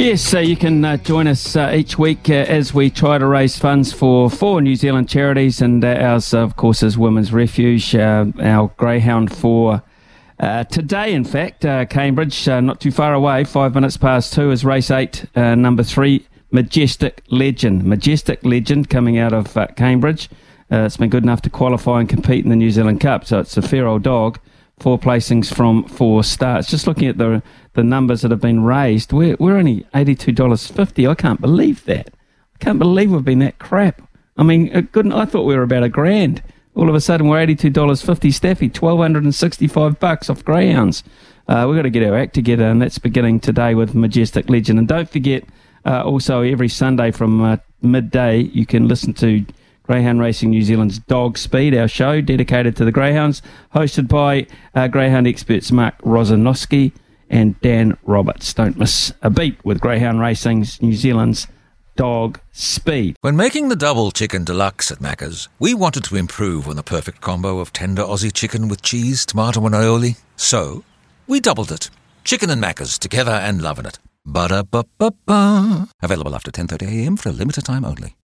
Yes, so you can uh, join us uh, each week uh, as we try to raise funds for four New Zealand charities, and uh, ours, of course, is Women's Refuge, uh, our Greyhound for uh, today, in fact, Cambridge, not too far away, five minutes past two, is race eight, number three, Majestic Legend. Majestic Legend coming out of Cambridge. it's been good enough to qualify and compete in the New Zealand Cup, so it's a fair old dog four placings from four starts. Just looking at the the numbers that have been raised, we're we're only eighty two dollars fifty. I can't believe that. I can't believe we've been that crap. I mean, good. I thought we were about a grand. All of a sudden, we're eighty two dollars fifty. Staffy, twelve hundred and sixty five bucks off greyhounds. Uh, we've got to get our act together, and that's beginning today with Majestic Legend. And don't forget, uh, also every Sunday from uh, midday, you can listen to Greyhound Racing New Zealand's Dog Speed, our show dedicated to the Greyhounds, hosted by uh, Greyhound experts Mark Rosanowski and Dan Roberts. Don't miss a beat with Greyhound Racing's New Zealand's Dog Speed. When making the double chicken deluxe at Macca's, we wanted to improve on the perfect combo of tender Aussie chicken with cheese, tomato, and aioli. So, we doubled it. Chicken and Macca's together and loving it. Ba-da-ba-ba-ba. Available after 10.30am for a limited time only.